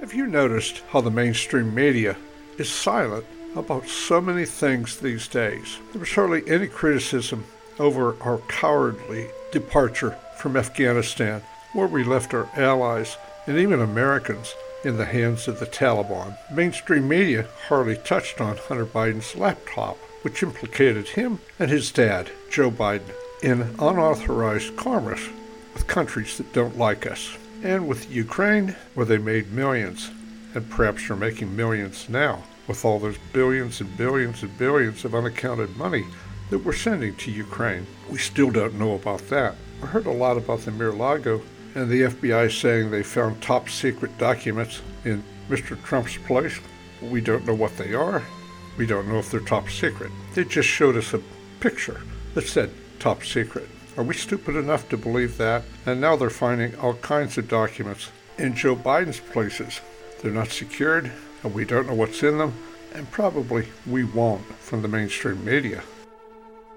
Have you noticed how the mainstream media is silent about so many things these days? There was hardly any criticism over our cowardly departure from Afghanistan, where we left our allies and even Americans in the hands of the Taliban. Mainstream media hardly touched on Hunter Biden's laptop, which implicated him and his dad, Joe Biden, in unauthorized commerce with countries that don't like us. And with Ukraine, where they made millions, and perhaps are making millions now, with all those billions and billions and billions of unaccounted money that we're sending to Ukraine. We still don't know about that. I heard a lot about the Mar-a-Lago and the FBI saying they found top secret documents in Mr. Trump's place. We don't know what they are. We don't know if they're top secret. They just showed us a picture that said top secret. Are we stupid enough to believe that? And now they're finding all kinds of documents in Joe Biden's places. They're not secured, and we don't know what's in them, and probably we won't from the mainstream media.